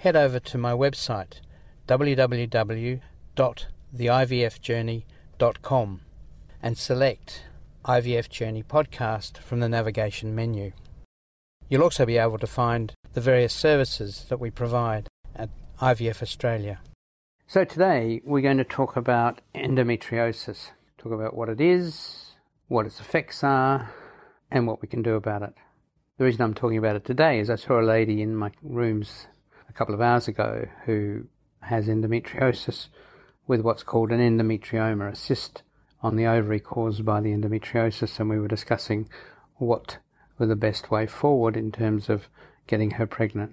head over to my website www.theivfjourney.com and select IVF Journey Podcast from the navigation menu. You'll also be able to find the various services that we provide at IVF Australia. So today we're going to talk about endometriosis, talk about what it is, what its effects are, and what we can do about it. The reason I'm talking about it today is I saw a lady in my rooms a couple of hours ago who has endometriosis with what's called an endometrioma, a cyst on the ovary caused by the endometriosis, and we were discussing what were the best way forward in terms of getting her pregnant.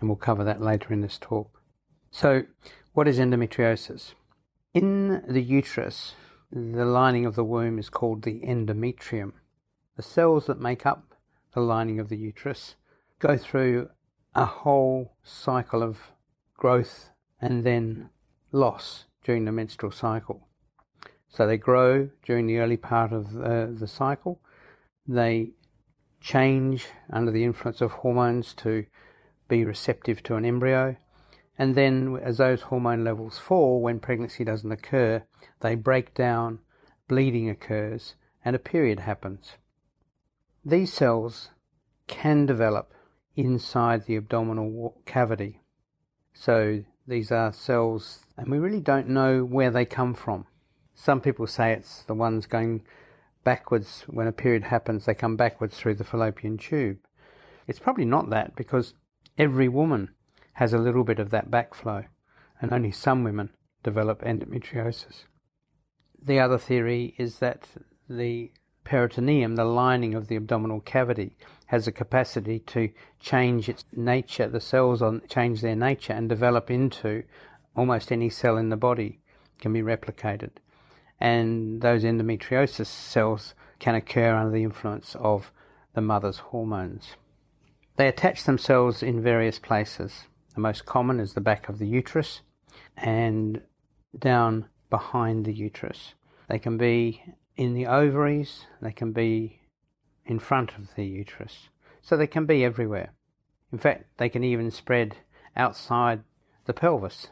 And we'll cover that later in this talk. So, what is endometriosis? In the uterus, the lining of the womb is called the endometrium. The cells that make up the lining of the uterus go through a whole cycle of growth and then loss during the menstrual cycle. So they grow during the early part of the, the cycle. They change under the influence of hormones to be receptive to an embryo. And then, as those hormone levels fall, when pregnancy doesn't occur, they break down, bleeding occurs, and a period happens. These cells can develop inside the abdominal cavity. So these are cells, and we really don't know where they come from. Some people say it's the ones going backwards when a period happens, they come backwards through the fallopian tube. It's probably not that because every woman has a little bit of that backflow, and only some women develop endometriosis. The other theory is that the peritoneum, the lining of the abdominal cavity, has a capacity to change its nature. The cells on change their nature and develop into almost any cell in the body can be replicated. And those endometriosis cells can occur under the influence of the mother's hormones. They attach themselves in various places. The most common is the back of the uterus and down behind the uterus. They can be in the ovaries, they can be in front of the uterus. So they can be everywhere. In fact, they can even spread outside the pelvis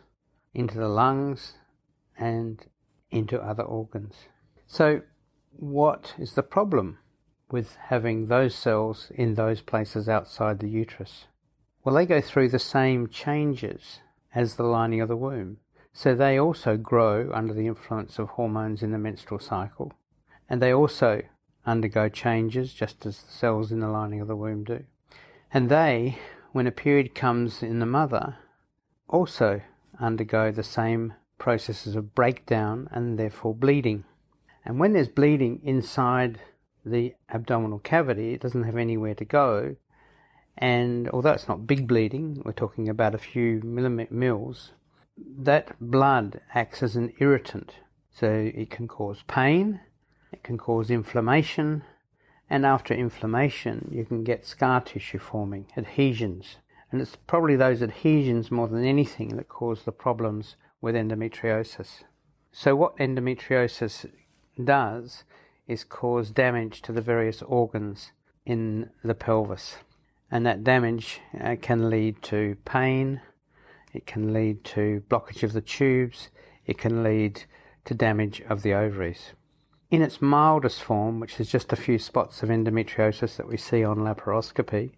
into the lungs and into other organs. So, what is the problem with having those cells in those places outside the uterus? Well, they go through the same changes as the lining of the womb. So they also grow under the influence of hormones in the menstrual cycle and they also undergo changes just as the cells in the lining of the womb do. And they, when a period comes in the mother, also undergo the same processes of breakdown and therefore bleeding. And when there's bleeding inside the abdominal cavity, it doesn't have anywhere to go. And although it's not big bleeding, we're talking about a few mils, that blood acts as an irritant. So it can cause pain, it can cause inflammation, and after inflammation, you can get scar tissue forming, adhesions. And it's probably those adhesions more than anything that cause the problems with endometriosis. So, what endometriosis does is cause damage to the various organs in the pelvis. And that damage uh, can lead to pain, it can lead to blockage of the tubes, it can lead to damage of the ovaries. In its mildest form, which is just a few spots of endometriosis that we see on laparoscopy,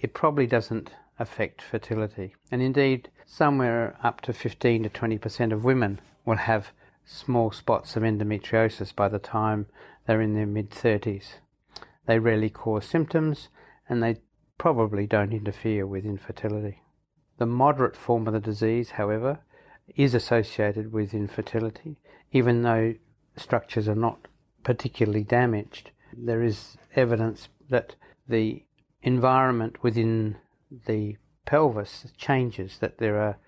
it probably doesn't affect fertility. And indeed, somewhere up to 15 to 20% of women will have small spots of endometriosis by the time they're in their mid 30s. They rarely cause symptoms and they probably don't interfere with infertility. The moderate form of the disease, however, is associated with infertility, even though structures are not particularly damaged. There is evidence that the environment within the pelvis changes, that there are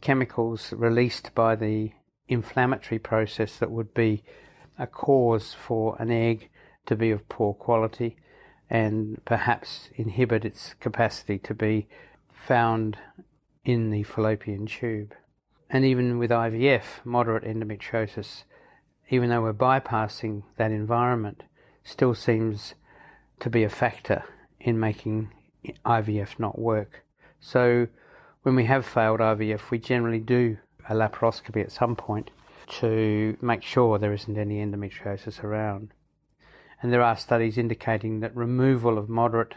chemicals released by the inflammatory process that would be a cause for an egg to be of poor quality and perhaps inhibit its capacity to be found in the fallopian tube. And even with IVF, moderate endometriosis, even though we're bypassing that environment, still seems to be a factor in making IVF not work. So when we have failed IVF, we generally do a laparoscopy at some point to make sure there isn't any endometriosis around. And there are studies indicating that removal of moderate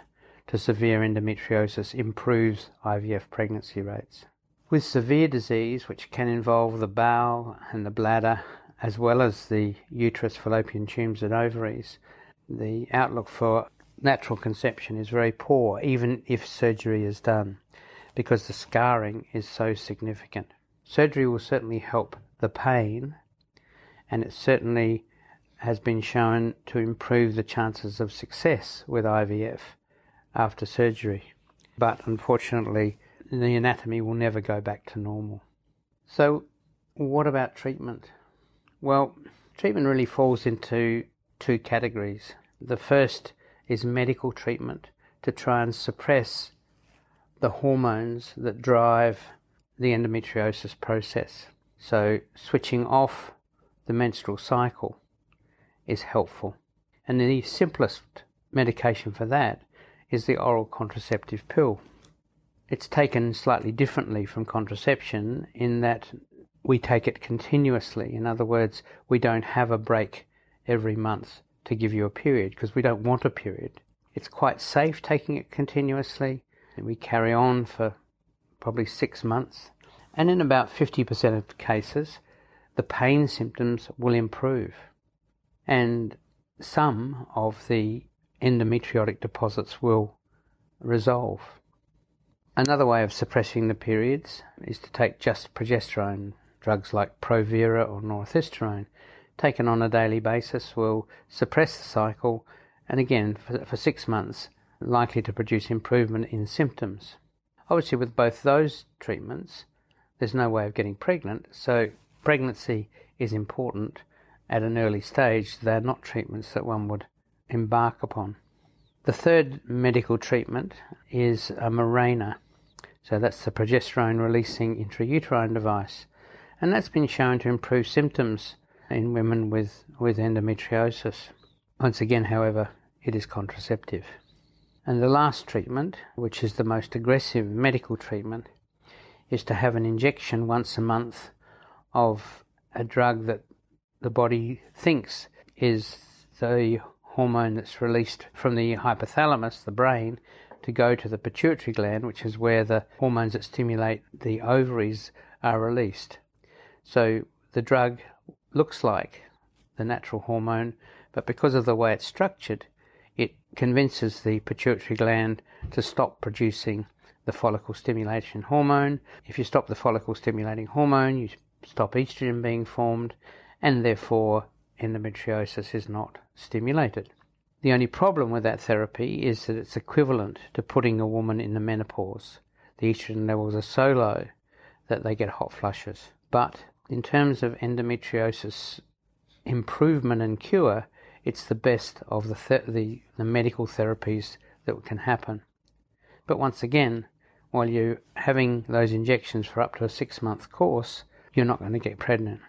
to severe endometriosis improves IVF pregnancy rates. With severe disease, which can involve the bowel and the bladder, as well as the uterus, fallopian tubes, and ovaries, the outlook for natural conception is very poor, even if surgery is done, because the scarring is so significant. Surgery will certainly help the pain, and it certainly has been shown to improve the chances of success with IVF after surgery. But unfortunately, the anatomy will never go back to normal. So, what about treatment? Well, treatment really falls into two categories. The first is medical treatment to try and suppress the hormones that drive the endometriosis process. So, switching off the menstrual cycle is helpful. And the simplest medication for that is the oral contraceptive pill. It's taken slightly differently from contraception in that we take it continuously. In other words, we don't have a break every month to give you a period because we don't want a period. It's quite safe taking it continuously. And we carry on for probably six months. And in about 50% of cases, the pain symptoms will improve. And some of the endometriotic deposits will resolve. Another way of suppressing the periods is to take just progesterone. Drugs like Provera or norethisterone, taken on a daily basis, will suppress the cycle and again, for, for six months, likely to produce improvement in symptoms. Obviously, with both those treatments, there's no way of getting pregnant, so pregnancy is important at an early stage. They're not treatments that one would embark upon. The third medical treatment is a Mirena. So that's the progesterone releasing intrauterine device. And that's been shown to improve symptoms in women with, with endometriosis. Once again, however, it is contraceptive. And the last treatment, which is the most aggressive medical treatment, is to have an injection once a month of a drug that the body thinks is the hormone that's released from the hypothalamus, the brain, to go to the pituitary gland, which is where the hormones that stimulate the ovaries are released. So the drug looks like the natural hormone, but because of the way it's structured, it convinces the pituitary gland to stop producing the follicle stimulation hormone. If you stop the follicle stimulating hormone, you stop estrogen being formed, and therefore endometriosis is not stimulated. The only problem with that therapy is that it's equivalent to putting a woman in the menopause. The estrogen levels are so low that they get hot flushes. But in terms of endometriosis improvement and cure, it's the best of the, th- the, the medical therapies that can happen. But once again, while you're having those injections for up to a six month course, you're not going to get pregnant.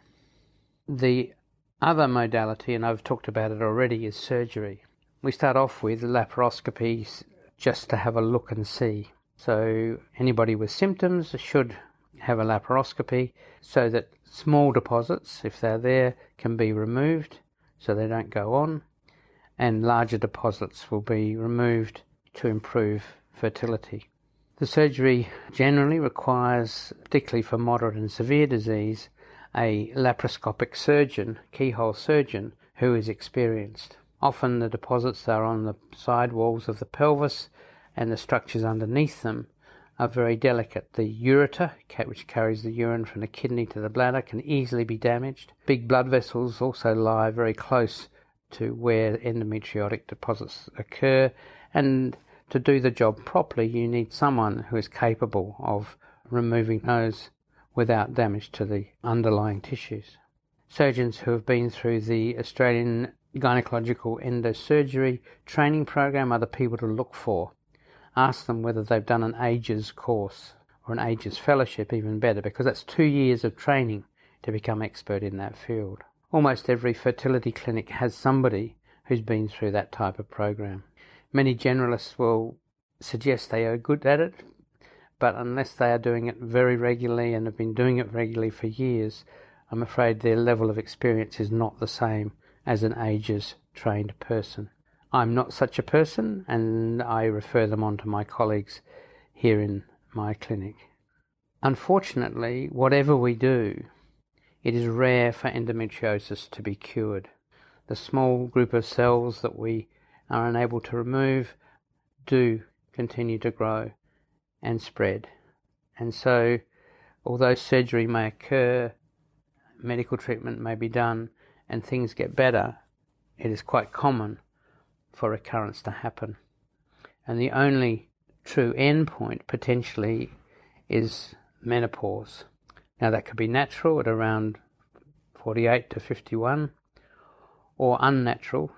The other modality, and I've talked about it already, is surgery. We start off with laparoscopies just to have a look and see. So, anybody with symptoms should have a laparoscopy so that small deposits, if they're there, can be removed so they don't go on, and larger deposits will be removed to improve fertility. The surgery generally requires, particularly for moderate and severe disease, a laparoscopic surgeon, keyhole surgeon, who is experienced. Often the deposits are on the side walls of the pelvis and the structures underneath them are very delicate. The ureter, which carries the urine from the kidney to the bladder, can easily be damaged. Big blood vessels also lie very close to where endometriotic deposits occur, and to do the job properly, you need someone who is capable of removing those without damage to the underlying tissues. Surgeons who have been through the Australian Gynecological Endosurgery training program are the people to look for. Ask them whether they've done an AGES course or an AGES fellowship, even better, because that's two years of training to become expert in that field. Almost every fertility clinic has somebody who's been through that type of program. Many generalists will suggest they are good at it, but unless they are doing it very regularly and have been doing it regularly for years, I'm afraid their level of experience is not the same as an AGES trained person. I'm not such a person, and I refer them on to my colleagues here in my clinic. Unfortunately, whatever we do, it is rare for endometriosis to be cured. The small group of cells that we are unable to remove do continue to grow and spread. And so, although surgery may occur, medical treatment may be done, and things get better, it is quite common for recurrence to happen. And the only true end point potentially is menopause. Now, that could be natural at around 48 to 51, or unnatural,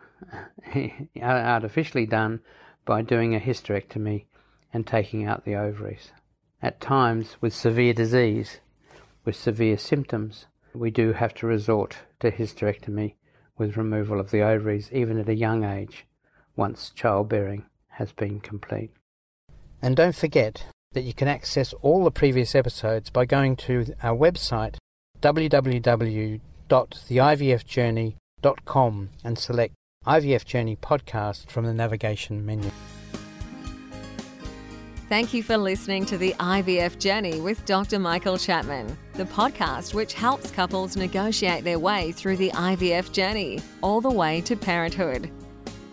artificially done by doing a hysterectomy and taking out the ovaries. At times, with severe disease, with severe symptoms, we do have to resort to hysterectomy with removal of the ovaries, even at a young age, once childbearing has been complete. And don't forget that you can access all the previous episodes by going to our website www.theivfjourney.com and select IVF Journey Podcast from the navigation menu. Thank you for listening to the IVF Journey with Dr. Michael Chapman, the podcast which helps couples negotiate their way through the IVF journey, all the way to parenthood.